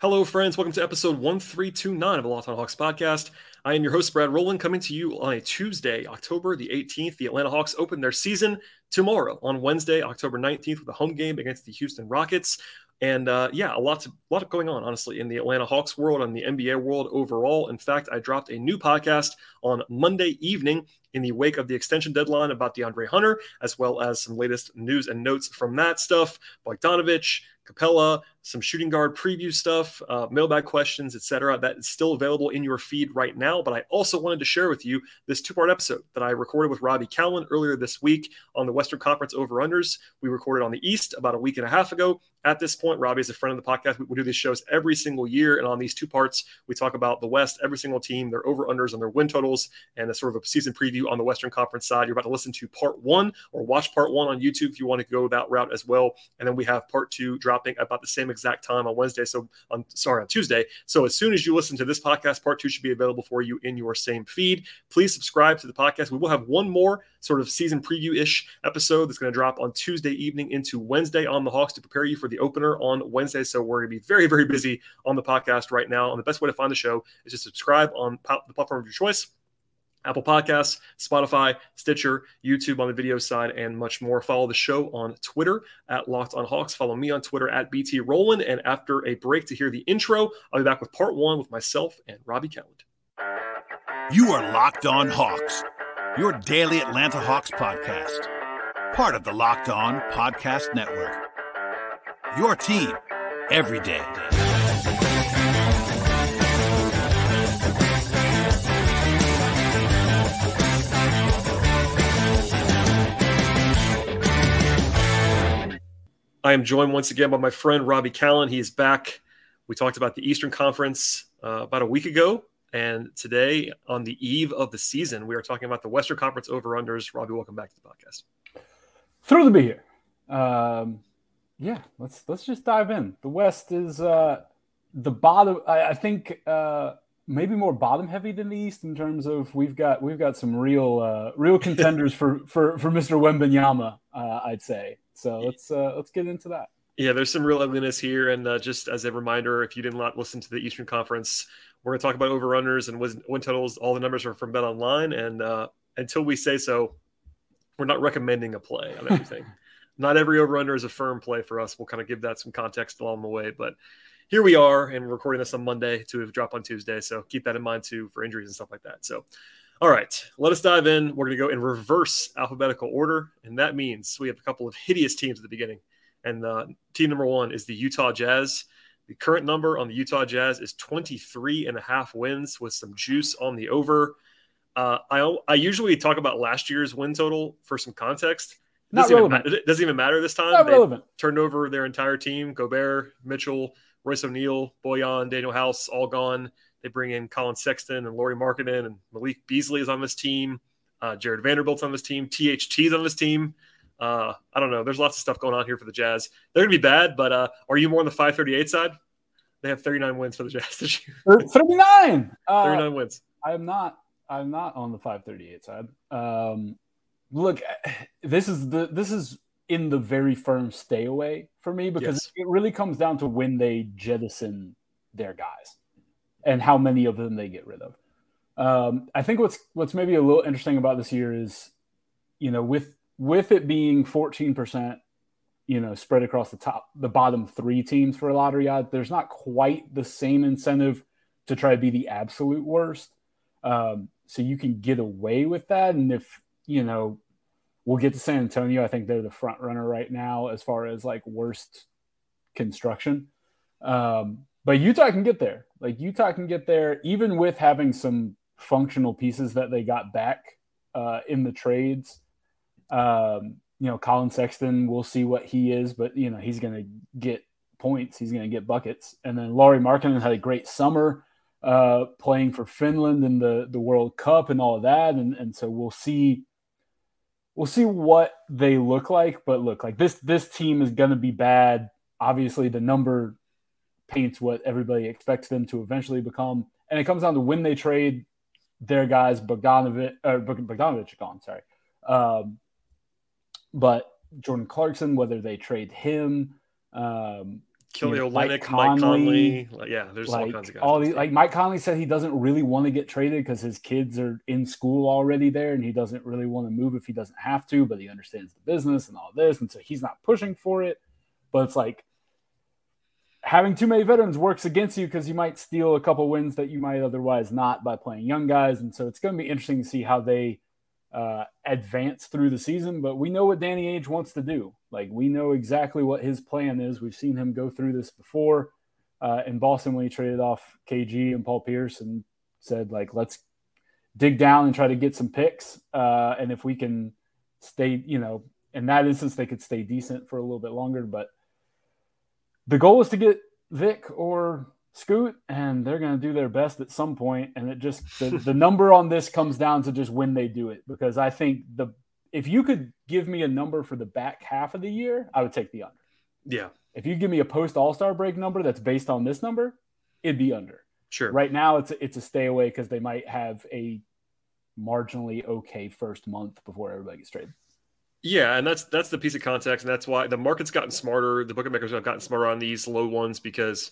Hello, friends. Welcome to episode 1329 of the on Hawks podcast. I am your host, Brad Rowland, coming to you on a Tuesday, October the 18th. The Atlanta Hawks open their season tomorrow on Wednesday, October 19th, with a home game against the Houston Rockets. And uh, yeah, a lot, to, a lot going on, honestly, in the Atlanta Hawks world and the NBA world overall. In fact, I dropped a new podcast on Monday evening in the wake of the extension deadline about DeAndre Hunter, as well as some latest news and notes from that stuff. Bogdanovich, Capela, some shooting guard preview stuff, uh, mailbag questions, etc. That is still available in your feed right now. But I also wanted to share with you this two part episode that I recorded with Robby Kalland earlier this week on the Western Conference over unders. We recorded on the East about a week and a half ago. At this point, Robbie is a friend of the podcast. We, we do these shows every single year. And on these two parts, we talk about the West, every single team, their over unders and their win totals, and a sort of a season preview on the Western Conference side. You're about to listen to part one or watch part one on YouTube if you want to go that route as well. And then we have part two dropping about the same exact time on Wednesday. So on sorry on Tuesday. So as soon as you listen to this podcast, part two should be available for you in your same feed. Please subscribe to the podcast. We will have one more sort of season preview ish episode that's going to drop on Tuesday evening into Wednesday on the Hawks to prepare you for the opener on Wednesday. So we're going to be very very busy on the podcast right now. And the best way to find the show is to subscribe on the platform of your choice. Apple Podcasts, Spotify, Stitcher, YouTube on the video side, and much more. Follow the show on Twitter at Locked on Hawks. Follow me on Twitter at BT Rowland. And after a break to hear the intro, I'll be back with part one with myself and Robby Kalland. You are Locked on Hawks, your daily Atlanta Hawks podcast, part of the Locked on Podcast Network. Your team every day. I am joined once again by my friend Robby Kalland. He is back. We talked about the Eastern Conference uh, about a week ago, and today, on the eve of the season, we are talking about the Western Conference over/unders. Robbie, welcome back to the podcast. Thrilled to be here. Um, yeah, let's let's just dive in. The West is uh, the bottom. I, I think uh, maybe more bottom heavy than the East in terms of we've got we've got some real uh, real contenders for for for Mr. Wembanyama, Uh, I'd say. So let's uh, let's get into that. Yeah, there's some real ugliness here, and uh, just as a reminder, if you did not listen to the Eastern Conference, we're going to talk about over/unders and win totals. All the numbers are from BetOnline, and uh, until we say so, we're not recommending a play on everything. not every over/under is a firm play for us. We'll kind of give that some context along the way, but here we are, and we're recording this on Monday to drop on Tuesday. So keep that in mind too for injuries and stuff like that. So all right, let us dive in. We're going to go in reverse alphabetical order, and that means we have a couple of hideous teams at the beginning. And uh, team number one is the Utah Jazz. The current number on the Utah Jazz is 23 and a half wins with some juice on the over. Uh, I, I usually talk about last year's win total for some context. It Not doesn't, even, relevant. ma- it doesn't even matter this time. Not They relevant. turned over their entire team Gobert, Mitchell, Royce O'Neale, Bojan, Danuel House, all gone. They bring in Collin Sexton and Lauri Markkanen and Malik Beasley is on this team. Uh, Jarred Vanderbilt's on this team. THT is on this team. Uh, I don't know. There's lots of stuff going on here for the Jazz. They're going to be bad, but uh, are you more on the 538 side? They have 39 wins for the Jazz this year. 39. Uh, 39 wins. I'm not. I'm not on the 538 side. Um, look, this is the this is in the very firm stay away for me because Yes. it really comes down to when they jettison their guys and how many of them they get rid of. Um, I think what's what's maybe a little interesting about this year is, you know, with with it being 14 percent, you know, spread across the top the bottom three teams for a lottery odds, there's not quite the same incentive to try to be the absolute worst. Um, so you can get away with that. And if, you know, we'll get to San Antonio, I think they're the front runner right now as far as like worst construction. Um, but Utah can get there. Like Utah can get there, even with having some functional pieces that they got back uh, in the trades. Um, you know, Collin Sexton, we'll see what he is, but you know, he's going to get points. He's going to get buckets. And then Lauri Markkanen had a great summer uh, playing for Finland in the the World Cup and all of that, and and so we'll see we'll see what they look like. But look, like this this team is to be bad. Obviously, the number paints what everybody expects them to eventually become, and it comes down to when they trade their guys. Bogdanovich, or Bogdanovich gone. Sorry, um, but Jordan Clarkson, whether they trade him. Um, Kelly you know, Olynyk, Mike Conley, Mike Conley. yeah, there's like, all kinds of guys. All these, like Mike Conley said, he doesn't really want to get traded because his kids are in school already there, and he doesn't really want to move if he doesn't have to. But he understands the business and all this, and so he's not pushing for it. But it's like having too many veterans works against you because you might steal a couple wins that you might otherwise not by playing young guys, and so it's going to be interesting to see how they uh, advance through the season. But we know what Danny Ainge wants to do. Like we know exactly what his plan is. We've seen him go through this before uh, in Boston when he traded off KG and Paul Pierce and said like let's dig down and try to get some picks. Uh, and if we can stay, you know, in that instance they could stay decent for a little bit longer. But the goal is to get Vic or Scoot, and they're going to do their best at some point. And it just the, the number on this comes down to just when they do it because I think the if you could give me a number for the back half of the year, I would take the under. Yeah. If you give me a post All Star break number that's based on this number, it'd be under. Sure. Right now, it's a, it's a stay away because they might have a marginally okay first month before everybody gets traded. Yeah, and that's that's the piece of context, and that's why the market's gotten smarter. The bookmakers have gotten smarter on these low ones because,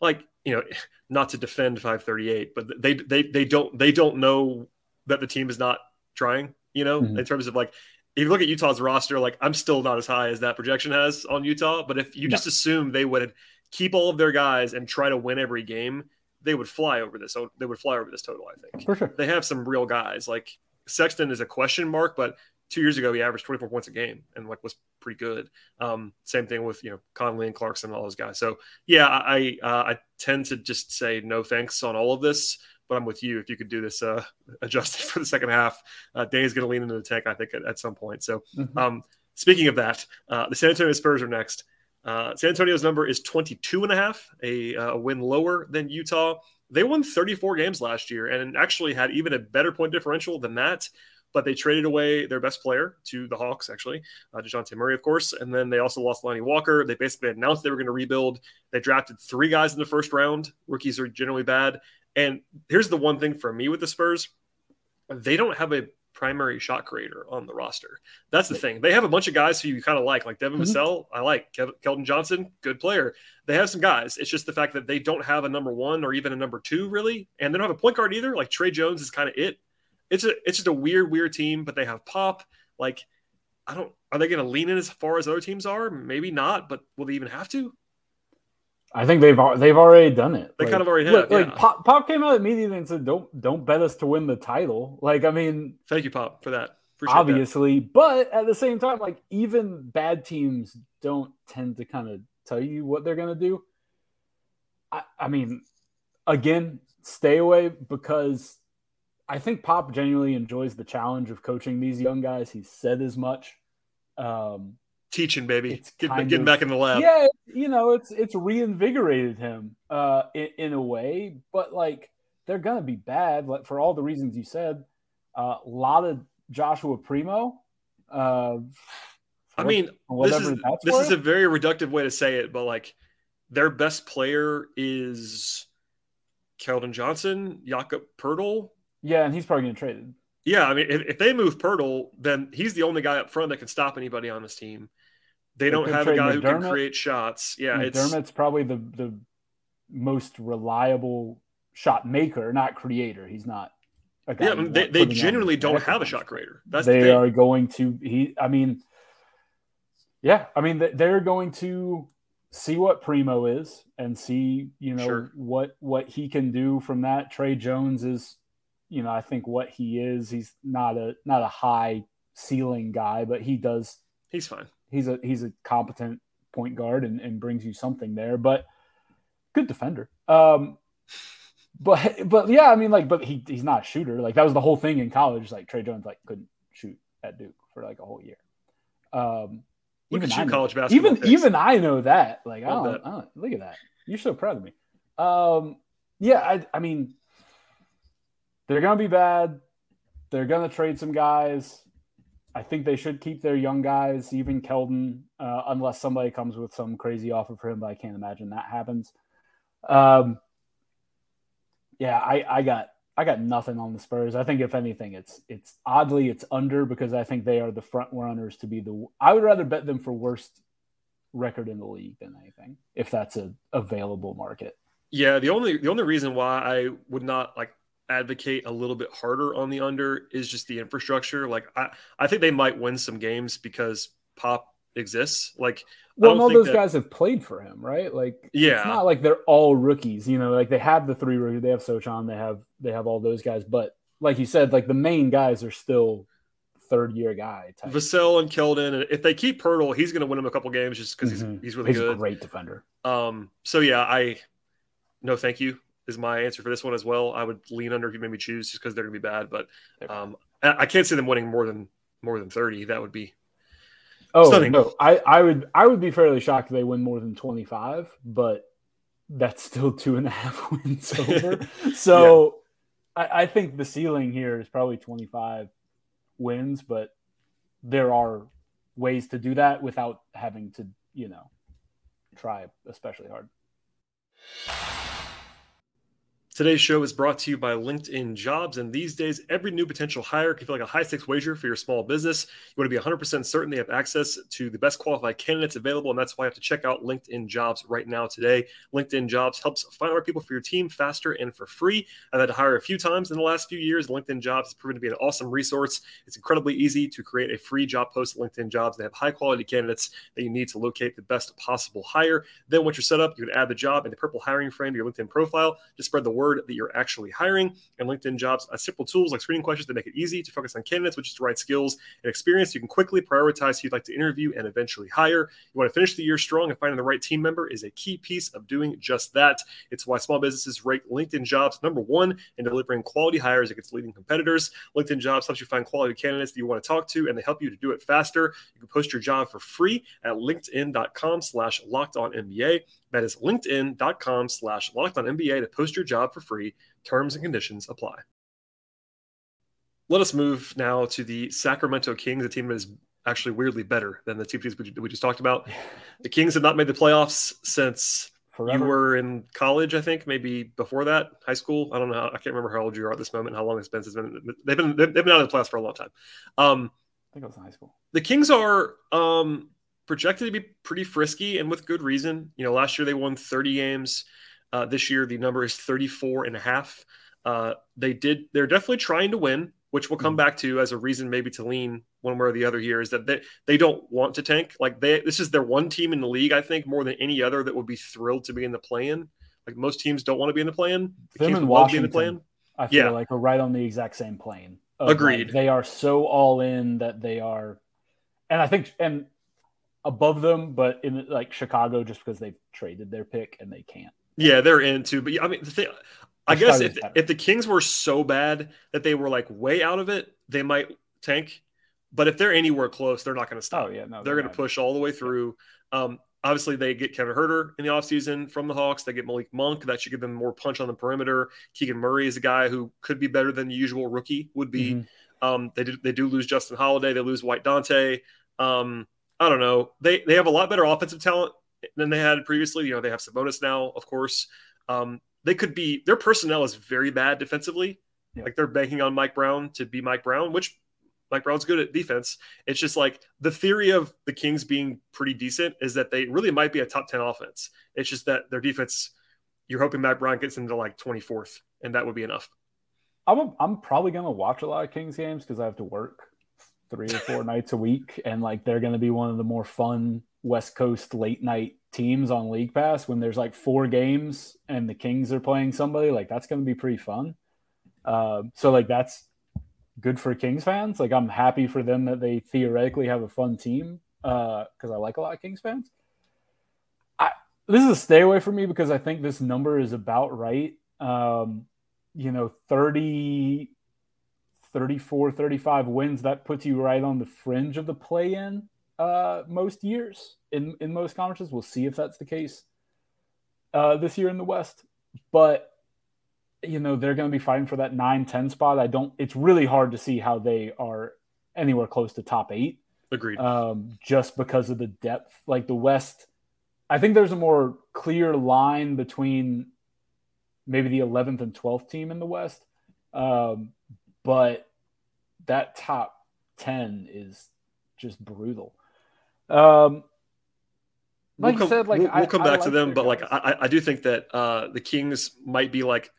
like you know, not to defend 538, but they they they don't they don't know that the team is not trying you know, mm-hmm. in terms of like, if you look at Utah's roster, like I'm still not as high as that projection has on Utah. But if you no. just assume they would keep all of their guys and try to win every game, they would fly over this. So they would fly over this total. I think for sure. They have some real guys. Like Sexton is a question mark, but two years ago he averaged 24 points a game and like was pretty good. Um, same thing with you know Conley and Clarkson and all those guys. So yeah, I uh, I tend to just say no thanks on all of this but I'm with you. If you could do this uh, adjusted for the second half, uh, Danny's going to lean into the tank, I think, at, at some point. So, mm-hmm. um, speaking of that, uh, the San Antonio Spurs are next. Uh, San Antonio's number is 22 and a half, a, uh, a win lower than Utah. They won 34 games last year and actually had even a better point differential than that. But they traded away their best player to the Hawks, actually, uh, DeJounte Murray, of course. And then they also lost Lonnie Walker. They basically announced they were going to rebuild. They drafted three guys in the first round. Rookies are generally bad. And here's the one thing for me with the Spurs they don't have a primary shot creator on the roster. That's the thing. They have a bunch of guys who you kind of like, like Devin mm-hmm. Vassell. I like Kev- Keldon Johnson, good player. They have some guys. It's just the fact that they don't have a number one or even a number two, really, and they don't have a point guard either. Like Tre Jones is kind of it. It's a it's just a weird, weird team. But they have Pop. Like I don't. Are they going to lean in as far as other teams are? Maybe not. But will they even have to? I think they've they've already done it. They like, kind of already have. Like, yeah. Pop, Pop came out immediately and said, "Don't don't bet us to win the title." Like I mean, thank you, Pop, for that. Appreciate obviously, that. but at the same time, like even bad teams don't tend to kind of tell you what they're gonna do. I, I mean, again, stay away because I think Pop genuinely enjoys the challenge of coaching these young guys. He said as much. Um, teaching, baby. Get, getting of, back in the lab. Yeah, you know, it's it's reinvigorated him uh, in, in, a way, but like they're gonna be bad, like for all the reasons you said. A uh, lot of Joshua Primo. Uh, I mean, this is this is a very reductive way to say it, but like their best player is Keldon Johnson, Jakob Poeltl. Yeah, and he's probably getting traded. Yeah, I mean, if, if, they move Poeltl, then he's the only guy up front that can stop anybody on this team. They, don't have a guy McDermott. who can create shots. Yeah, McDermott's it's probably the the most reliable shot maker, not creator. He's not. yeah, I mean, they, they genuinely don't have a shot creator. That's they the are going to. He, I mean, yeah, I mean they're going to see what Primo is and see you know sure. what what he can do from that. Tre Jones is, you know, I think what he is. He's not a not a high ceiling guy, but he does. He's fine he's a he's a competent point guard and, and brings you something there, but good defender. Um, but but yeah, I mean like, but he he's not a shooter. Like that was the whole thing in college. Like Tre Jones like couldn't shoot at Duke for like a whole year. Um, even I college basketball. Even even I know that. Like I don't, I don't, look at that. You're so proud of me. Um, yeah, I I mean, they're gonna be bad. They're gonna trade some guys. I think they should keep their young guys, even Keldon, uh, unless somebody comes with some crazy offer for him. But I can't imagine that happens. Um, yeah, I, I got I got nothing on the Spurs. I think if anything, it's it's oddly it's under because I think they are the front runners to be the. I would rather bet them for worst record in the league than anything, if that's a available market. Yeah, the only the only reason why I would not like advocate a little bit harder on the under is just the infrastructure. Like I, I think they might win some games because Pop exists. Like well, all those that... guys have played for him, right? Like yeah, it's not like they're all rookies. You know, like they have the three rookies, they have Sochan, they have they have all those guys, but like you said, like the main guys are still third year guy. Type. Vassell and Keldon. and If they keep Poeltl, he's going to win them a couple games just because mm-hmm. he's he's really he's good. A great defender. Um. So yeah, I no thank you is my answer for this one as well. I would lean under if you made me choose just because they're going to be bad, but um, I can't see them winning more than more than thirty. That would be oh stunning. no. I I would I would be fairly shocked if they win more than twenty five, but that's still two and a half wins over. so yeah. I, I think the ceiling here is probably twenty five wins, but there are ways to do that without having to you know try especially hard. Today's show is brought to you by LinkedIn Jobs. And these days, every new potential hire can feel like a high stakes wager for your small business. You want to be 100% certain they have access to the best qualified candidates available. And that's why you have to check out LinkedIn Jobs right now today. LinkedIn Jobs helps find right people for your team faster and for free. I've had to hire a few times in the last few years. LinkedIn Jobs has proven to be an awesome resource. It's incredibly easy to create a free job post at LinkedIn Jobs. They have high quality candidates that you need to locate the best possible hire. Then, once you're set up, you can add the job in the purple hiring frame to your LinkedIn profile to spread the word word that you're actually hiring. And LinkedIn jobs uh, simple tools like screening questions that make it easy to focus on candidates, which is the right skills and experience. You can quickly prioritize who you'd like to interview and eventually hire. You want to finish the year strong, and finding the right team member is a key piece of doing just that. It's why small businesses rate LinkedIn jobs number one in delivering quality hires against leading competitors. LinkedIn jobs helps you find quality candidates that you want to talk to, and they help you to do it faster. You can post your job for free at linkedin.com slash locked on NBA. That is linkedin.com slash locked on NBA to post your job for free. Terms and conditions apply. Let us move now to the Sacramento Kings, a team that is actually weirdly better than the two teams we just talked about. The Kings have not made the playoffs since Forever. you were in college, I think, maybe before that, high school. I don't know. How, I can't remember how old you are at this moment, how long it's been since been. They've been they've been out of the playoffs for a long time. Um, I think it was in high school. The Kings are um, projected to be pretty frisky and with good reason. You know, last year they won 30 games. Uh, this year the number is 34 and a half. Uh, they did. They're definitely trying to win, which we'll come mm-hmm. back to as a reason maybe to lean one way or the other here. Is that they they don't want to tank. Like they this is their one team in the league, I think, more than any other that would be thrilled to be in the plan. Like most teams don't want to be in the plan. The Them and Washington, the plan. I feel yeah. like are right on the exact same plane. Agreed. Like they are so all in that they are, and I think and above them, but in like Chicago, just because they've traded their pick and they can't. Yeah, they're in too. But I mean, the thing, I guess if, if the Kings were so bad that they were like way out of it, they might tank. But if they're anywhere close, they're not going to stop. Oh, yeah, no, they're, they're going to push all the way through. Um, obviously, they get Kevin Huerter in the offseason from the Hawks. They get Malik Monk. That should give them more punch on the perimeter. Keegan Murray is a guy who could be better than the usual rookie would be. Mm-hmm. Um, they do they do lose Justin Holiday. They lose White Dante. Um, I don't know. They they have a lot better offensive talent than they had previously. You know, they have Sabonis now, of course. Um, they could be their personnel is very bad defensively. Yeah. Like they're banking on Mike Brown to be Mike Brown, which Mike Brown's good at defense. It's just like the theory of the Kings being pretty decent is that they really might be a top 10 offense. It's just that their defense, you're hoping Mike Brown gets into like 24th, and that would be enough. I'm, a, I'm probably going to watch a lot of Kings games because I have to work three or four nights a week, and like they're going to be one of the more fun West Coast late night teams on League Pass when there's like four games and the Kings are playing somebody. Like that's going to be pretty fun. Uh, so like that's good for Kings fans. Like I'm happy for them that they theoretically have a fun team because uh, I like a lot of Kings fans. I this is a stay away for me because I think this number is about right. Um, you know, 30 34, 35 wins, that puts you right on the fringe of the play in uh, most years in, in most conferences. We'll see if that's the case uh, this year in the West. But, you know, they're going to be fighting for that 9 10 spot. I don't, it's really hard to see how they are anywhere close to top eight. Agreed. Um, just because of the depth. Like the West, I think there's a more clear line between maybe the 11th and 12th team in the West. Um, but that top 10 is just brutal. Um, Like we'll come, said, like we'll, we'll come back I to them, but guys. like I, I do think that uh, the Kings might be like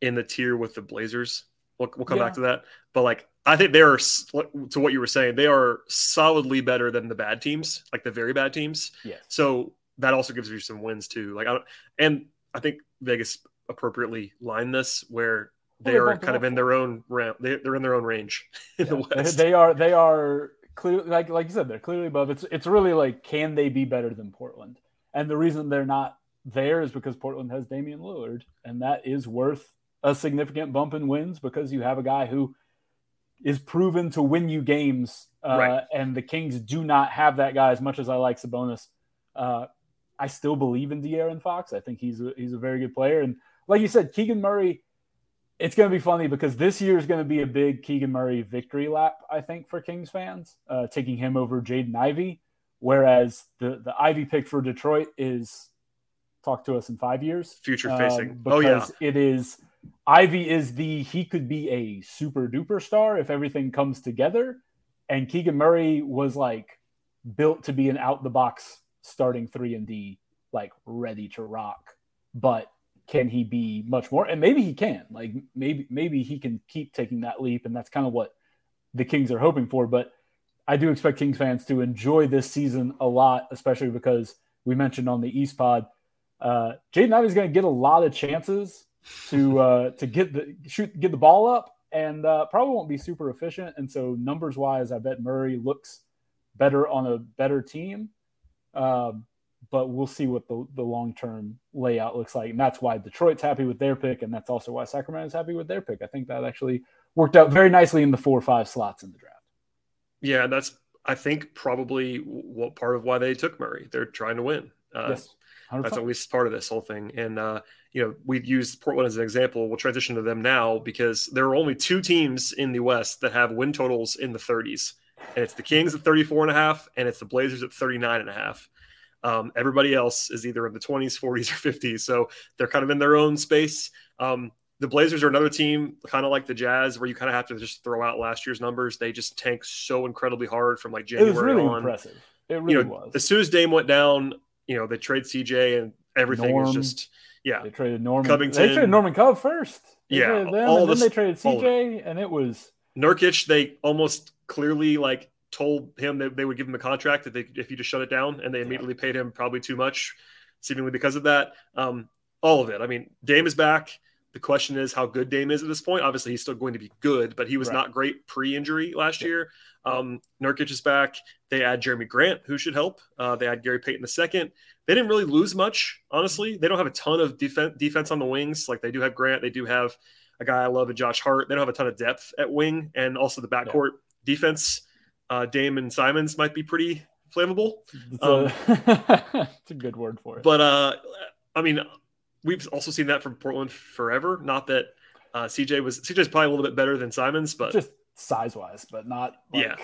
in the tier with the Blazers. We'll, we'll come yeah. back to that, but like I think they are to what you were saying. They are solidly better than the bad teams, like the very bad teams. Yeah. So that also gives you some wins too. Like I don't, and I think Vegas appropriately lined this where they well, are kind of in their own round. They, are in their own range in yeah. the West. They are. They are clearly like like you said. They're clearly above. It's it's really like can they be better than Portland? And the reason they're not there is because Portland has Damian Lillard, and that is worth a significant bump in wins because you have a guy who is proven to win you games. Uh, right. And the Kings do not have that guy as much as I like Sabonis. Uh, I still believe in De'Aaron Fox. I think he's a, he's a very good player. And like you said, Keegan Murray, it's going to be funny because this year is going to be a big Keegan Murray victory lap, I think, for Kings fans, uh, taking him over Jaden Ivey. Whereas the, the Ivey pick for Detroit is talk to us in five years. Future facing. Um, oh, yeah. It is – Ivey is the he could be a super duper star if everything comes together. And Keegan Murray was like built to be an out the box starting three and D, like ready to rock. But can he be much more? And maybe he can. Like maybe maybe he can keep taking that leap, and that's kind of what the Kings are hoping for. But I do expect Kings fans to enjoy this season a lot, especially because we mentioned on the East Pod, uh, Jaden Ivey's going to get a lot of chances to uh, to get the shoot get the ball up, and uh, probably won't be super efficient. And so numbers wise, I bet Murray looks better on a better team. Um, but we'll see what the, the long term layout looks like. And that's why Detroit's happy with their pick. And that's also why Sacramento's happy with their pick. I think that actually worked out very nicely in the four or five slots in the draft. Yeah, that's, I think, probably what part of why they took Murray. They're trying to win. Uh, yes. That's at least part of this whole thing. And, uh, you know, we've used Portland as an example. We'll transition to them now because there are only two teams in the West that have win totals in the 30s. And it's the Kings at 34 and a half, and it's the Blazers at 39 and a half. Um, everybody else is either in the 20s, 40s, or 50s. So they're kind of in their own space. Um, the Blazers are another team, kind of like the Jazz, where you kind of have to just throw out last year's numbers. They just tank so incredibly hard from like January it was really on. Impressive. It really you know, was. As soon as Dame went down, you know, they trade CJ and everything Norm, was just yeah. They traded Norman. Covington. They traded Norman Cove first. They yeah, them, and then they traded CJ, and it was Nurkic. They almost clearly like told him that they would give him a contract that they, if you just shut it down, and they immediately yeah. paid him probably too much, seemingly because of that. Um, all of it. I mean, Dame is back. The question is how good Dame is at this point. Obviously, he's still going to be good, but he was right. not great pre-injury last yeah. year. Um, Nurkic is back. They add Jerami Grant, who should help. Uh, they add Gary Payton the second. They didn't really lose much, honestly. They don't have a ton of defense defense on the wings. Like they do have Grant. They do have a guy I love, a Josh Hart. They don't have a ton of depth at wing, and also the backcourt yeah. defense. Uh, Dame and Simons might be pretty flammable. It's, um, a, it's a good word for it. But uh, I mean, we've also seen that from Portland forever. Not that uh, CJ was CJ is probably a little bit better than Simons, but just size wise, but not. Like, yeah,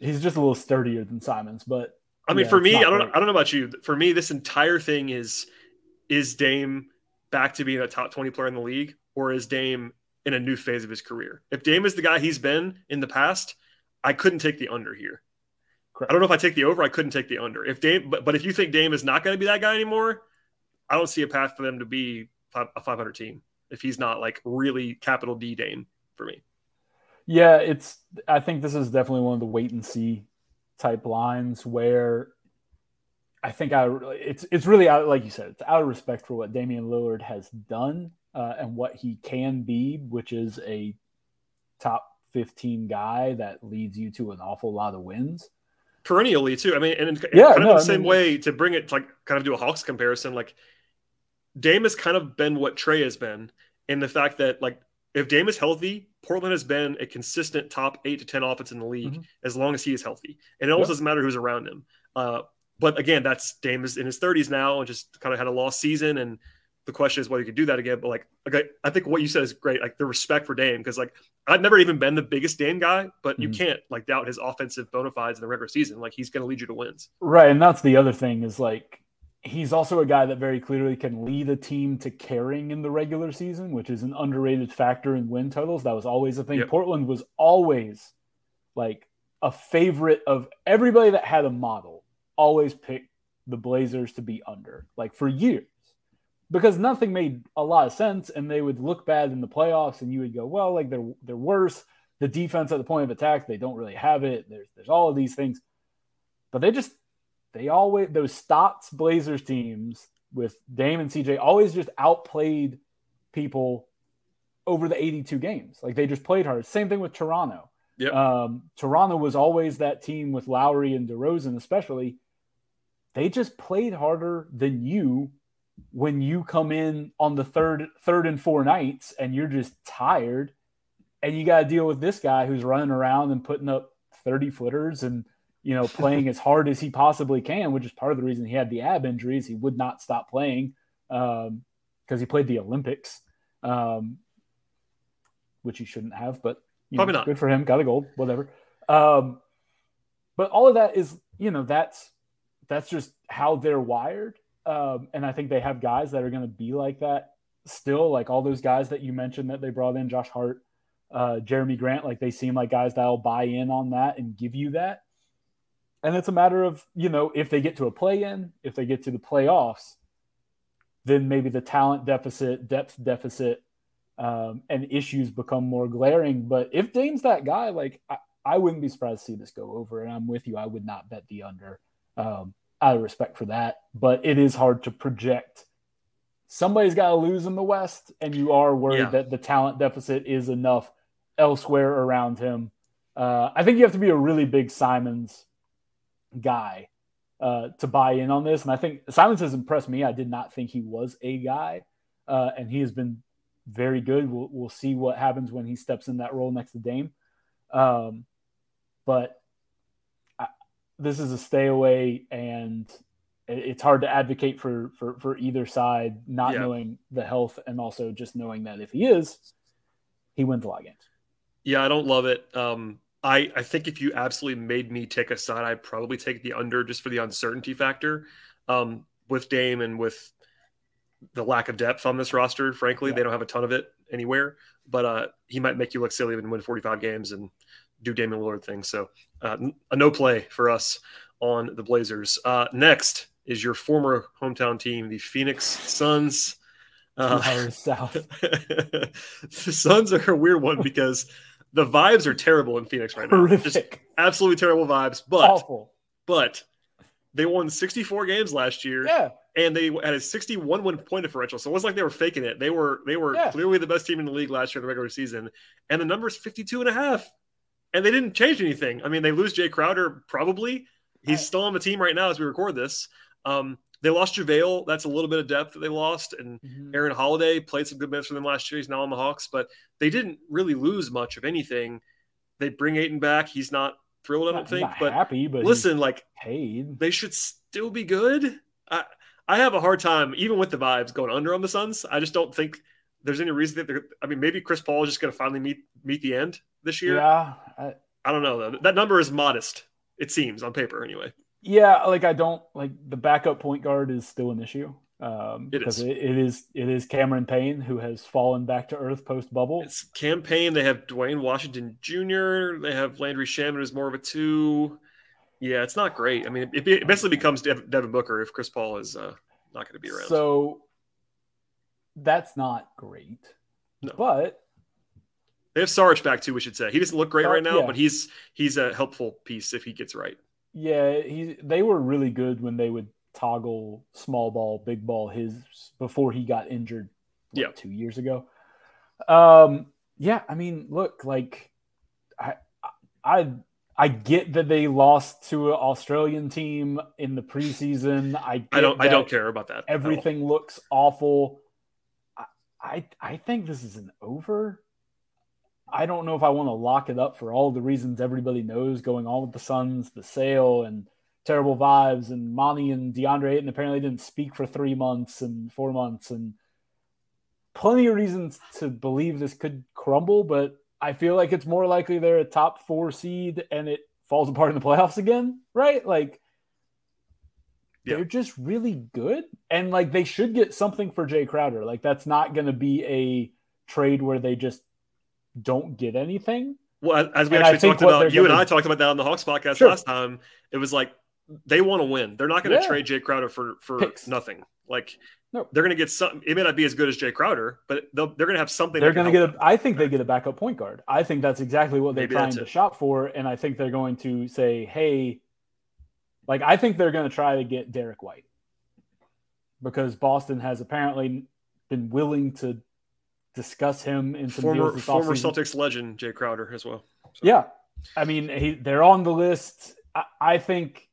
he's just a little sturdier than Simons, but I mean, yeah, for me, I don't, know, I don't know about you. For me, this entire thing is is Dame back to being a top 20 player in the league, or is Dame in a new phase of his career? If Dame is the guy he's been in the past, I couldn't take the under here. Correct. I don't know if I take the over. I couldn't take the under. If Dame, but, but if you think Dame is not going to be that guy anymore, I don't see a path for them to be a 500 team if he's not like really capital D Dame for me. Yeah, it's. I think this is definitely one of the wait and see type lines where I think I it's it's really out like you said it's out of respect for what Damian Lillard has done uh, and what he can be, which is a top fifteen guy that leads you to an awful lot of wins perennially too. I mean, and in, yeah, kind of no, the same mean, way to bring it to like kind of do a Hawks comparison, like Dame has kind of been what Trey has been in the fact that like if Dame is healthy, Portland has been a consistent top eight to ten offense in the league mm-hmm. as long as he is healthy, and it almost yep. doesn't matter who's around him. Uh, but again, that's Dame is in his 30s now and just kind of had a lost season. And the question is whether you could do that again. But like, okay, I think what you said is great. Like the respect for Dame, because like I've never even been the biggest Dame guy, but mm-hmm. you can't like doubt his offensive bona fides in the regular season. Like he's going to lead you to wins. Right, and that's the other thing is like he's also a guy that very clearly can lead a team to caring in the regular season, which is an underrated factor in win totals. That was always a thing. Yep. Portland was always like a favorite of everybody that had a model, always picked the Blazers to be under, like for years, because nothing made a lot of sense, and they would look bad in the playoffs, and you would go, well, like they're they're worse. The defense at the point of attack, they don't really have it. There's there's all of these things, but they just they always those Stotts Blazers teams with Dame and CJ always just outplayed people over the 82 games. Like they just played hard. Same thing with Toronto. Yep. Um, Toronto was always that team with Lowry and DeRozan, especially. They just played harder than you when you come in on the third, third and four nights, and you're just tired, and you got to deal with this guy who's running around and putting up 30 footers and you know playing as hard as he possibly can, which is part of the reason he had the ab injuries. He would not stop playing because um, he played the Olympics, um, which he shouldn't have, but Probably know, not. Good for him. Got a gold. Whatever. Um, but all of that is, you know, that's that's just how they're wired. Um, and I think they have guys that are going to be like that still. Like all those guys that you mentioned that they brought in, Josh Hart, uh, Jerami Grant. Like they seem like guys that'll buy in on that and give you that. And it's a matter of you know if they get to a play-in, if they get to the playoffs, then maybe the talent deficit, depth deficit um, and issues become more glaring. But if Dame's that guy, like I, I, wouldn't be surprised to see this go over. And I'm with you. I would not bet the under um, out of respect for that. But it is hard to project. Somebody's got to lose in the West, and you are worried Yeah. that the talent deficit is enough elsewhere around him. Uh, I think you have to be a really big Simons guy uh, to buy in on this. And I think Simons has impressed me. I did not think he was a guy, uh, and he has been very good. We'll, we'll see what happens when he steps in that role next to Dame. Um, but this is a stay away, and it's hard to advocate for for for either side, not Yeah. knowing the health and also just knowing that if he is, he wins a lot of games. Yeah, I don't love it. Um, I I think if you absolutely made me take a side, I'd probably take the under just for the uncertainty factor. Um, with Dame and with the lack of depth on this roster, frankly, Yeah. they don't have a ton of it anywhere. But uh, he might make you look silly and win 45 games and do Damian Lillard things. So uh, a no play for us on the Blazers. Uh, next is your former hometown team, the Phoenix Suns. Uh, south. the Suns are a weird one because the vibes are terrible in Phoenix right now. Just Horrific. absolutely terrible vibes. But Awful. but they won 64 games last year Yeah. and they had a 61 win point differential. So it wasn't like they were faking it. They were they were Yeah. clearly the best team in the league last year in the regular season. And the number is 52 and a half. And they didn't change anything. I mean, they lose Jay Crowder probably. He's I- still on the team right now as we record this. Um, they lost JaVale. That's a little bit of depth that they lost. And Mhm. Aaron Holiday played some good minutes for them last year. He's now on the Hawks, but they didn't really lose much of anything. They bring Ayton back. He's not thrilled, I don't Not- think. not But happy, but listen, like paid. they should still be good. I I have a hard time, even with the vibes going under on the Suns. I just don't think there's any reason that they're. I mean, maybe Chris Paul is just going to finally meet meet the end this year. Yeah, I, I don't know though. That number is modest. It seems on paper anyway. yeah. Like I don't like the backup point guard is still an issue. Um, It because. It, it is it is Cameron Payne who has fallen back to earth post bubble. It's Cam Payne. They have Duane Washington Jr. They have Landry Shamet as more of a two. Yeah, it's not great. I mean, it, it basically becomes Devin Booker if Chris Paul is uh, not going to be around. So that's not great. No. But they have Sarge back too. We should say he doesn't look great Sar- right now, yeah. but he's he's a helpful piece if he gets right. yeah, he they were really good when they would toggle small ball, big ball his before he got injured what, Yeah. two years ago. Um yeah, I mean, look, like I I I get that they lost to an Australian team in the preseason. I I don't I don't care about that. Everything looks awful. I, I think this is an over. I don't know if I want to lock it up for all the reasons everybody knows going on with the Suns, the sale, and terrible vibes, and Monty and DeAndre Ayton apparently didn't speak for three months and four months, and plenty of reasons to believe this could crumble. But I feel like it's more likely they're a top four seed and it falls apart in the playoffs again, right? Like Yeah. they're just really good. And like they should get something for Jay Crowder. Like that's not going to be a trade where they just don't get anything. Well, as- we And actually talked about, you and gonna- I talked about that on the Hawks podcast Sure. last time. It was like they want to win. They're not going to Yeah. trade Jay Crowder for for Picks. nothing. Like No. they're going to get some. It may not be as good as Jay Crowder, but they'll, they're going to have something. They're going to get a. I think they get a backup point guard. I think that's exactly what they're Maybe trying to shop for, and I think they're going to say, "Hey, like I think they're going to try to get Derrick White because Boston has apparently been willing to discuss him in some former deals former offseason. Celtics legend Jay Crowder as well. So, Yeah, I mean, he, they're on the list. I, I think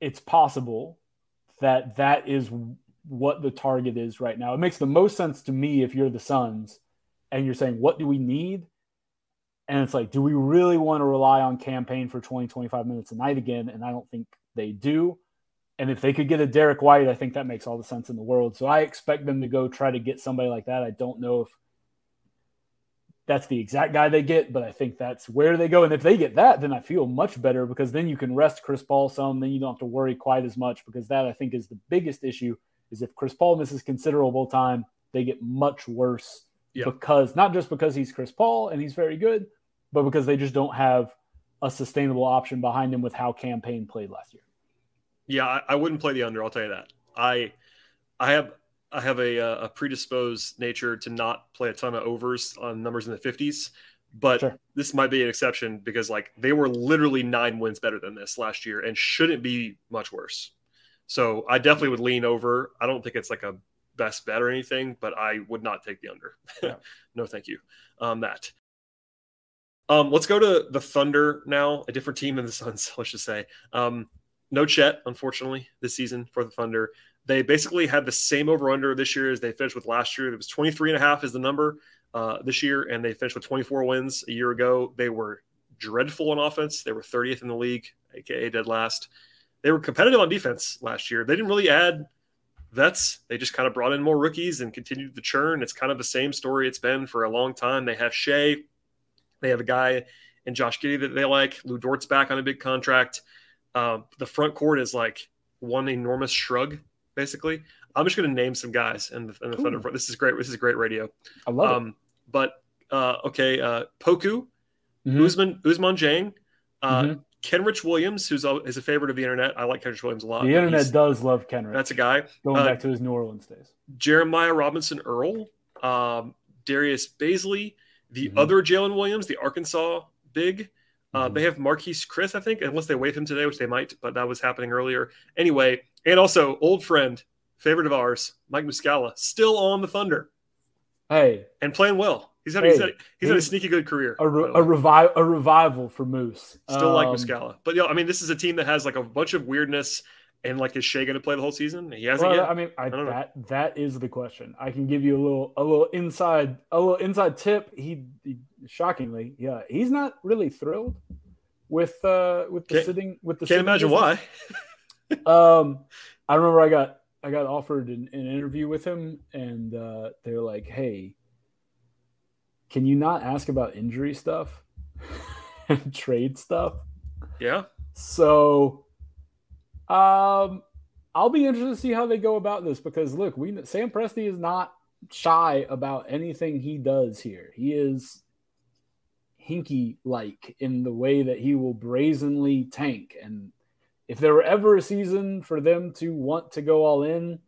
it's possible that that is what the target is right now. It makes the most sense to me if you're the Suns and you're saying, what do we need? And it's like, do we really want to rely on Cam Payne for 20, 25 minutes a night again? And I don't think they do. And if they could get a Derrick White, I think that makes all the sense in the world. So I expect them to go try to get somebody like that. I don't know if that's the exact guy they get, but I think that's where they go. And if they get that, then I feel much better because then you can rest Chris Paul some. Then you don't have to worry quite as much because that I think is the biggest issue. Is if Chris Paul misses considerable time, they get much worse Yeah. because not just because he's Chris Paul and he's very good, but because they just don't have a sustainable option behind him with how Cam Payne played last year. Yeah, I, I wouldn't play the under. I'll tell you that. I I have I have a, uh, a predisposed nature to not play a ton of overs on numbers in the 50s, but Sure. this might be an exception because like they were literally nine wins better than this last year and shouldn't be much worse. So I definitely would lean over. I don't think it's like a best bet or anything, but I would not take the under. Yeah. no, thank you. Um, that. Um, let's go to the Thunder now, a different team than the Suns, let's just say. Um, no Chet, unfortunately, this season for the Thunder. They basically had the same over under this year as they finished with last year. It was 23 and a half is the number uh, this year, and they finished with 24 wins a year ago. They were dreadful on offense. They were 30th in the league, aka dead last. They were competitive on defense last year. They didn't really add vets. They just kind of brought in more rookies and continued the churn. It's kind of the same story it's been for a long time. They have Shai. They have a guy in Josh Giddey that they like. Lu Dort's back on a big contract. Um, the front court is like one enormous shrug, basically. I'm just going to name some guys in the, in the Thunder. Front. This is great. This is great radio. I love Um, but uh, okay, uh, Poku, it. Mhm. Ousmane, Ousmane Dieng, uh, Mhm. Kenrich Williams, who's a, is a favorite of the internet. I like Kenrich Williams a lot. The internet does love Kenrich. That's a guy. going uh, back to his New Orleans days. Jeremiah Robinson Earl, um, Darius Bazley, the Mhm. other Jalen Williams, the Arkansas big. Uh, Mhm. They have Marquese Chriss, I think, unless they waive him today, which they might, but that was happening earlier. Anyway, and also old friend, favorite of ours, Mike Muscala, still on the Thunder Hey, and playing well. He's had, he's had, he's had a sneaky good career. a, re- a revive a revival for Moose. Still like Um, Muscala. But, yeah, I mean, this is a team that has like a bunch of weirdness. And like, is Shai going to play the whole season? He hasn't Well, yet. I mean, I, know. that that is the question. I can give you a little a little inside a little inside tip. He, he shockingly, yeah, he's not really thrilled with uh with the Can't- sitting with the Can't imagine business. why. Um, I remember I got I got offered an, an interview with him, and uh, they're like, "Hey, can you not ask about injury stuff and trade stuff?" Yeah. So, um, I'll be interested to see how they go about this because look, we Sam Presti is not shy about anything he does here. He is hinky like in the way that he will brazenly tank. And if there were ever a season for them to want to go all in,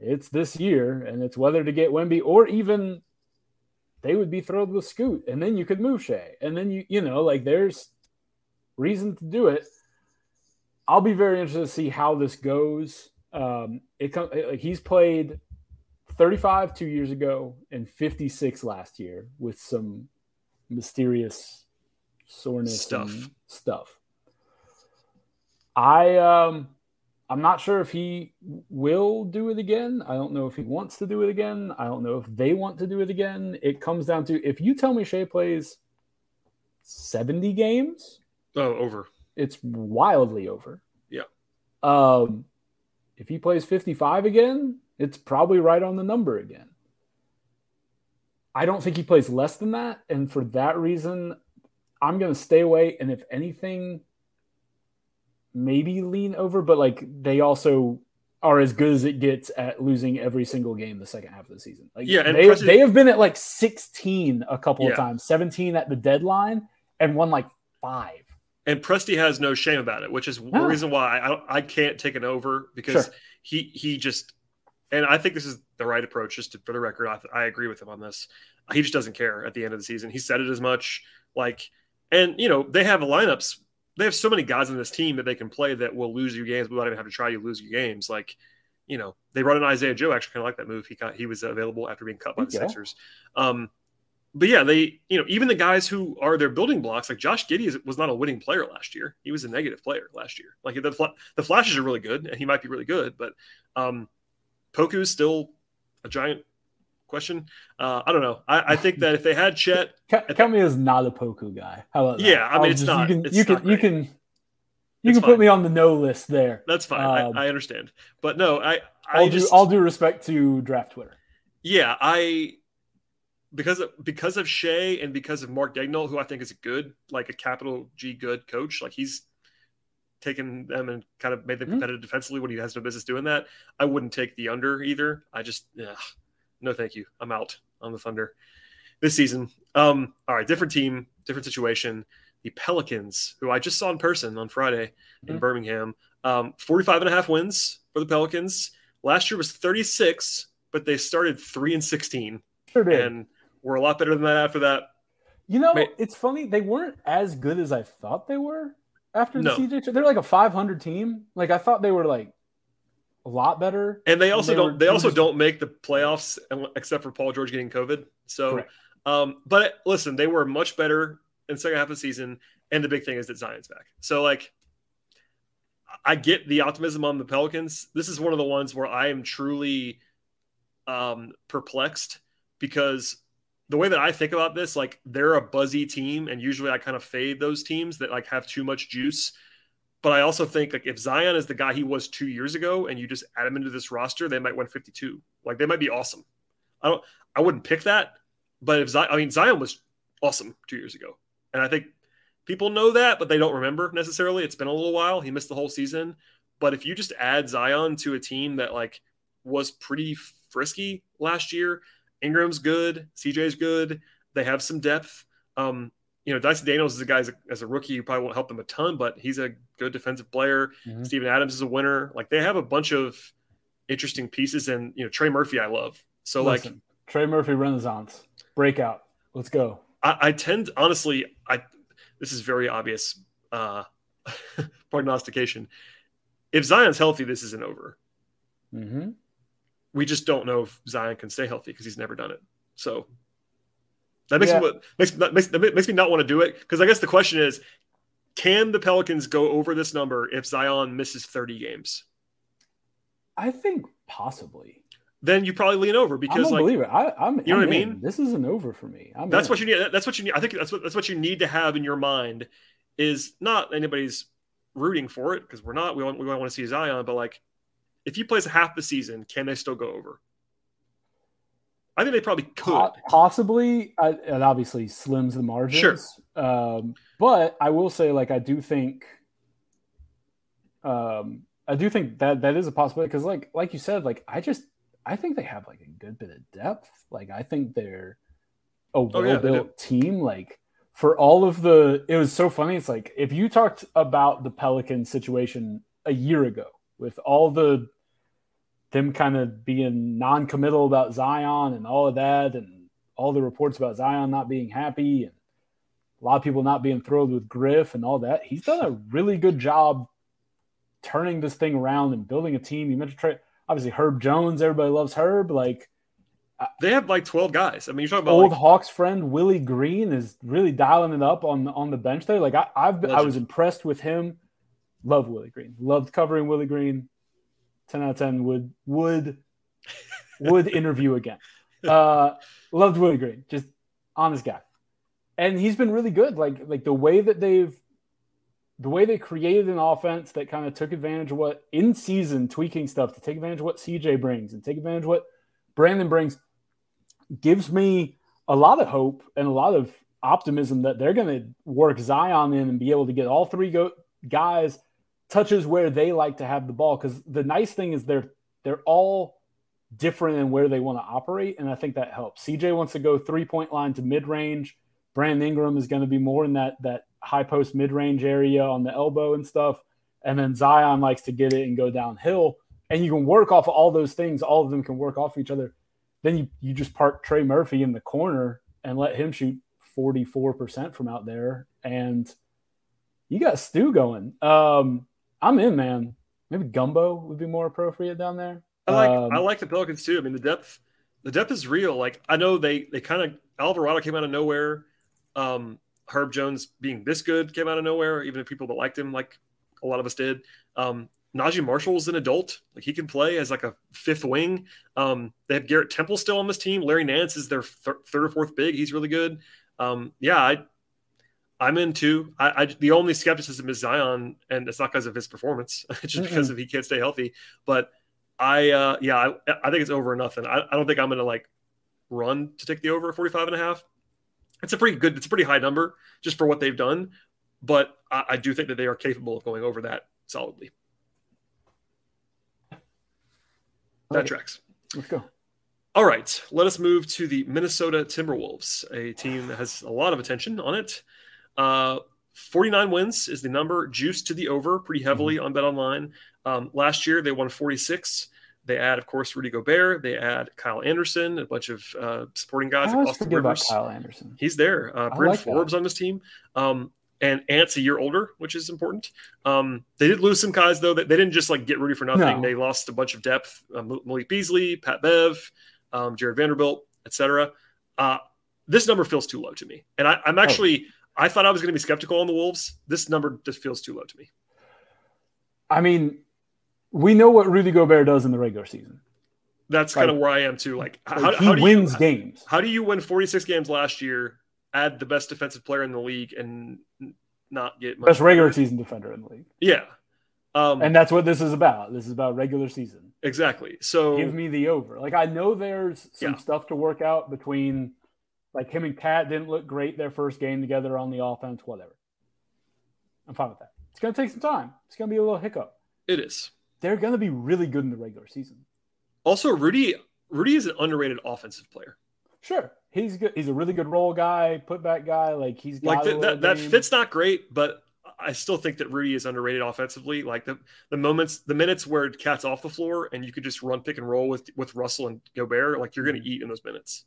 it's this year, and it's whether to get Wemby or even they would be thrilled with Scoot, and then you could move Shai, and then you you know like there's reason to do it. I'll be very interested to see how this goes. Um, it com- like he's played 35 two years ago and 56 last year with some mysterious soreness Stuff. stuff. I um I'm not sure if he will do it again. I don't know if he wants to do it again. I don't know if they want to do it again. It comes down to if you tell me Shai plays 70 games, Oh, over. It's wildly over. Yeah. Um, if he plays 55 again, it's probably right on the number again. I don't think he plays less than that. And for that reason, I'm going to stay away. And if anything, maybe lean over, but like they also are as good as it gets at losing every single game the second half of the season. Like Yeah, they, Presti- they have been at like 16 a couple Yeah. of times, 17 at the deadline, and won like five. And Presti has no shame about it, which is the reason why I I can't take it over because sure. he he just and I think this is the right approach. Just to, for the record, I, I agree with him on this. He just doesn't care at the end of the season. He said it as much. Like, and you know they have lineups. They have so many guys on this team that they can play that will lose you games without even having to try you lose you games. Like, you know, they run an Isaiah Joe. Actually, kind of like that move. He got he was available after being cut by the yeah. Sixers. Um, but yeah, they, you know, even the guys who are their building blocks, like Josh Giddey was not a winning player last year. He was a negative player last year. Like the the flashes are really good, and he might be really good, but um, Poku is still a giant question. Uh, I don't know. I, I, think that if they had Chet, count me as not a Poku guy. How about that? Yeah, I mean, I'll it's just, not. You can you can, you can you it's can fine. put me on the no list there. That's fine. Um, I, I, understand, but no, I I will just, do all due respect to draft Twitter. Yeah, I because of because of Shai and because of Mark Daigneault, who I think is a good, like a capital G good coach. Like he's taken them and kind of made them mm-hmm. competitive mm-hmm. defensively when he has no business doing that. I wouldn't take the under either. I just ugh, no thank you. I'm out on the Thunder this season. Um, all right, different team, different situation. The Pelicans, who I just saw in person on Friday mm-hmm. in Birmingham, um, 45 and a half wins for the Pelicans. Last year was 36, but they started three and 16. Sure. And were a lot better than that after that. You know, it's funny. They weren't as good as I thought they were after the no. CJ. They're like a 500 team. Like I thought they were like a lot better. And they also they don't. They also don't make the playoffs except for Paul George getting COVID. So, um, but listen, they were much better in second half of the season. And the big thing is that Zion's back. So like, I get the optimism on the Pelicans. This is one of the ones where I am truly um, perplexed because the way that I think about this, like they're a buzzy team, and usually I kind of fade those teams that like have too much juice. But I also think like if Zion is the guy he was two years ago, and you just add him into this roster, they might win 52. Like they might be awesome. I don't. I wouldn't pick that, but if Zion, I mean Zion was awesome two years ago, and I think people know that, but they don't remember necessarily. It's been a little while. He missed the whole season, but if you just add Zion to a team that like was pretty frisky last year, Ingram's good, CJ's good. They have some depth. Um, you know, Dyson Daniels is a guy as a, as a, rookie who probably won't help them a ton, but he's a good defensive player. Mm-hmm. Steven Adams is a winner. Like they have a bunch of interesting pieces, and you know, Trey Murphy, I love. So Listen, like Trey Murphy Renaissance breakout. Let's go. I, I tend honestly, I this is very obvious uh, prognostication. If Zion's healthy, this isn't over. Mm-hmm we just don't know if Zion can stay healthy because he's never done it. So that makes yeah. me makes, makes, that makes me not want to do it because I guess the question is, can the Pelicans go over this number if Zion misses 30 games? I think possibly. Then you probably lean over because I'm like believer. I, am you know I'm what I mean. This is an over for me. I'm that's in. what you need. That's what you need. I think that's what that's what you need to have in your mind is not anybody's rooting for it because we're not. We want we want to see Zion, but like if he plays half the season, can they still go over? I think they probably could. Possibly. I, it obviously slims the margins. Sure. Um, but I will say, like, I do think, um, I do think that that is a possibility because, like, like you said, like, I just, I think they have like a good bit of depth. Like, I think they're a well-built oh, yeah, team. Like, for all of the, it was so funny. It's like if you talked about the Pelican situation a year ago, with all the them kind of being non-committal about Zion and all of that, and all the reports about Zion not being happy, and a lot of people not being thrilled with Griff and all that. He's done a really good job turning this thing around and building a team. You mentioned obviously Herb Jones. Everybody loves Herb. Like uh, they have like twelve guys. I mean, you're talking about old like, Hawks friend Willie Green is really dialing it up on on the bench there. Like I, I've I was impressed with him Love Willie Green. Loved covering Willie Green. 10 out of 10 would would would interview again. Uh loved Willie Green. Just honest guy. And he's been really good. Like like the way that they've the way they created an offense that kind of took advantage of what in season tweaking stuff to take advantage of what CJ brings and take advantage of what Brandon brings gives me a lot of hope and a lot of optimism that they're going to work Zion in and be able to get all three go- guys touches where they like to have the ball because the nice thing is they're they're all different in where they want to operate, and I think that helps. CJ wants to go three point line to mid range. Brandon Ingram is going to be more in that that high post mid range area on the elbow and stuff. And then Zion likes to get it and go downhill. And you can work off of all those things. All of them can work off each other. Then you, you just park Trey Murphy in the corner and let him shoot 44% from out there. And you got Stu going. Um, I'm in, man. Maybe Gumbo would be more appropriate down there. I like um, I like the Pelicans too. I mean, the depth the depth is real. Like I know they they kind of Alvarado came out of nowhere. Um, Herb Jones being this good came out of nowhere. Even if people that liked him, like a lot of us did. Um, Naji Marshall's an adult. Like he can play as like a fifth wing. Um, they have Garrett Temple still on this team. Larry Nance is their th- third or fourth big. He's really good. Um, yeah, I, I'm in too. I, I, the only skepticism is Zion, and it's not because of his performance. it's just because of he can't stay healthy. But I, uh, yeah, I, I think it's over nothing. I, I don't think I'm going to like run to take the over 45 and a half. It's a pretty good, it's a pretty high number just for what they've done. But I, I do think that they are capable of going over that solidly. That tracks. Let's go. All right, let us move to the Minnesota Timberwolves, a team that has a lot of attention on it. Uh, 49 wins is the number, juiced to the over pretty heavily mm-hmm. on BetOnline. Um, last year, they won 46. They add, of course, Rudy Gobert. They add Kyle Anderson, a bunch of uh, supporting guys. I always forget about Kyle Anderson. He's there. Uh, Bryn like Forbes that. on this team. Um, and Ant's a year older, which is important. Um, they did lose some guys though. That they didn't just like get Rudy for nothing. No. They lost a bunch of depth. Uh, Malik Beasley, Pat Bev, um, Jarred Vanderbilt, etc. Uh, this number feels too low to me, and I, am actually. Oh. I thought I was going to be skeptical on the Wolves. This number just feels too low to me. I mean, we know what Rudy Gobert does in the regular season. That's like, kind of where I am too. Like, how, he how do wins you, games. How do you win 46 games last year, add the best defensive player in the league, and not get best regular season defender in the league? Yeah, um, and that's what this is about. This is about regular season. Exactly. So give me the over. Like I know there's some yeah. stuff to work out between, like him and Cat didn't look great their first game together on the offense. Whatever. I'm fine with that. It's gonna take some time. It's gonna be a little hiccup. It is they're going to be really good in the regular season. Also, Rudy Rudy is an underrated offensive player. Sure, he's good. He's a really good role guy, put back guy. Like he's like the, that. That fit's not great, but I still think that Rudy is underrated offensively. Like the the moments, the minutes where Cat's off the floor and you could just run pick and roll with with Russell and Gobert, like you're going to mm. eat in those minutes.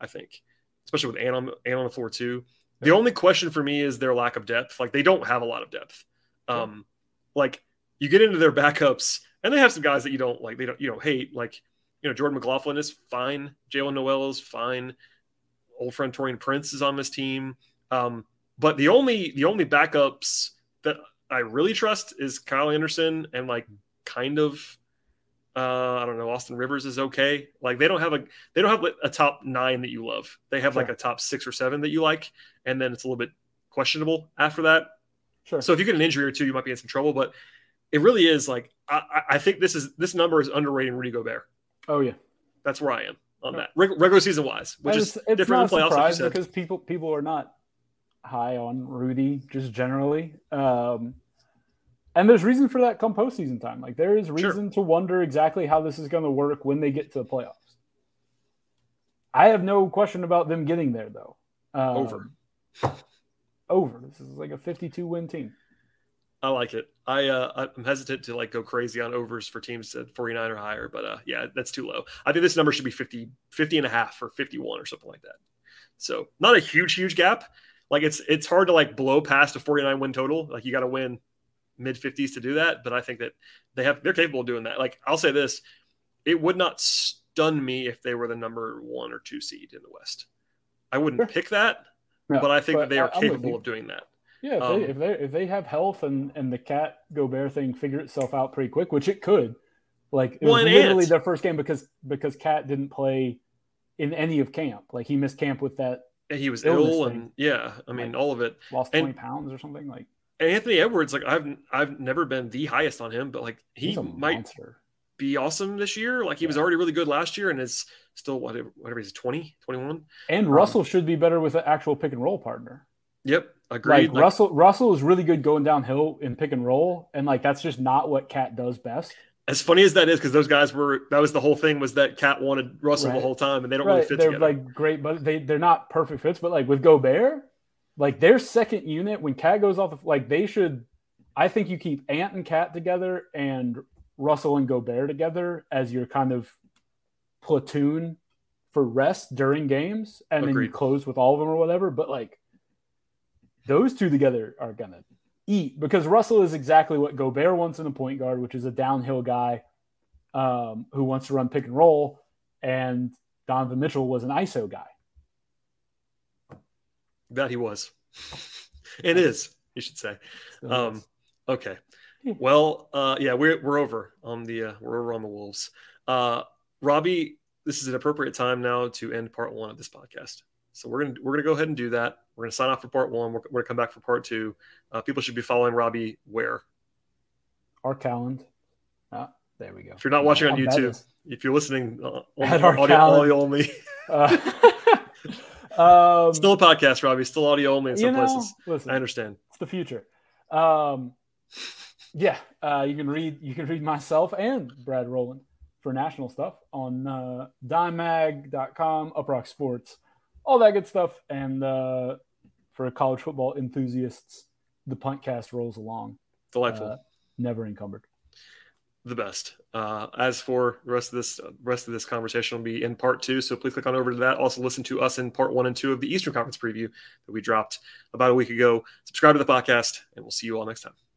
I think, especially with Ant on, on the floor too. The only question for me is their lack of depth. Like they don't have a lot of depth. Um, like you get into their backups, and they have some guys that you don't like. They don't you don't hate. Like you know Jordan McLaughlin is fine. Jaylen Nowell is fine. Old friend Taurean Prince is on this team. Um, but the only the only backups that I really trust is Kyle Anderson and like kind of uh, I don't know. Austin Rivers is okay. Like they don't have a they don't have a top nine that you love. They have sure. like a top six or seven that you like, and then it's a little bit questionable after that. Sure. So if you get an injury or two, you might be in some trouble. But it really is like I, I think this is this number is underrating Rudy Gobert. Oh yeah, that's where I am on that regular season wise, which is it's, different than playoffs. Like because people people are not high on Rudy just generally. Um, and there's reason for that come postseason time. Like there is reason sure. to wonder exactly how this is going to work when they get to the playoffs. I have no question about them getting there though. Um, over. Over. This is like a 52 win team. I like it. I uh, I'm hesitant to like go crazy on overs for teams at 49 or higher, but uh, yeah, that's too low. I think this number should be 50, 50 and a half or 51 or something like that. So not a huge, huge gap. Like it's it's hard to like blow past a 49 win total. Like you got to win mid 50s to do that. But I think that they have they're capable of doing that. Like I'll say this, it would not stun me if they were the number one or two seed in the West. I wouldn't sure. pick that, no, but I think but that they are capable of doing that. Yeah, if, um, they, if they if they have health and and the cat Gobert thing figure itself out pretty quick, which it could. Like it well, was literally their first game because because Cat didn't play in any of camp. Like he missed camp with that. he was ill thing. and yeah, I mean like, all of it. Lost twenty and, pounds or something like. Anthony Edwards, like I've I've never been the highest on him, but like he might monster. be awesome this year. Like he yeah. was already really good last year and is still whatever whatever he's 20, 21. And um, Russell should be better with an actual pick and roll partner. Yep, agreed. Like, like, Russell, Russell is really good going downhill in pick and roll, and like that's just not what Cat does best. As funny as that is, because those guys were that was the whole thing was that Cat wanted Russell right. the whole time, and they don't right. really fit they're together. like great, but they they're not perfect fits. But like with Gobert, like their second unit when Cat goes off, like they should. I think you keep Ant and Cat together and Russell and Gobert together as your kind of platoon for rest during games, and Agreed. then you close with all of them or whatever. But like those two together are gonna eat because Russell is exactly what Gobert wants in a point guard, which is a downhill guy um, who wants to run pick and roll, and Donovan Mitchell was an ISO guy. That he was. it is, you should say. Um, okay. Well, uh, yeah, we're we're over on the uh, we're over on the Wolves. Uh, Robby, this is an appropriate time now to end part one of this podcast. So we're gonna we're gonna go ahead and do that. We're gonna sign off for part one. We're, we're gonna come back for part two. Uh, people should be following Robby where? Our calendar. Ah, there we go. If you're not watching on YouTube, if you're listening uh, on, audio, audio only. Uh, um, still a podcast, Robby. Still audio only in some know, places. Listen, I understand. It's the future. Um, yeah, uh, you can read you can read myself and Brad Rowland for national stuff on uh, dimemag.com, Uproxx Sports, all that good stuff. And uh, for college football enthusiasts, the Puntcast rolls along. Delightful. Uh, never encumbered. The best. Uh, as for the rest of this, rest of this conversation will be in part two. So please click on over to that. Also, listen to us in part one and two of the Eastern Conference preview that we dropped about a week ago. Subscribe to the podcast, and we'll see you all next time.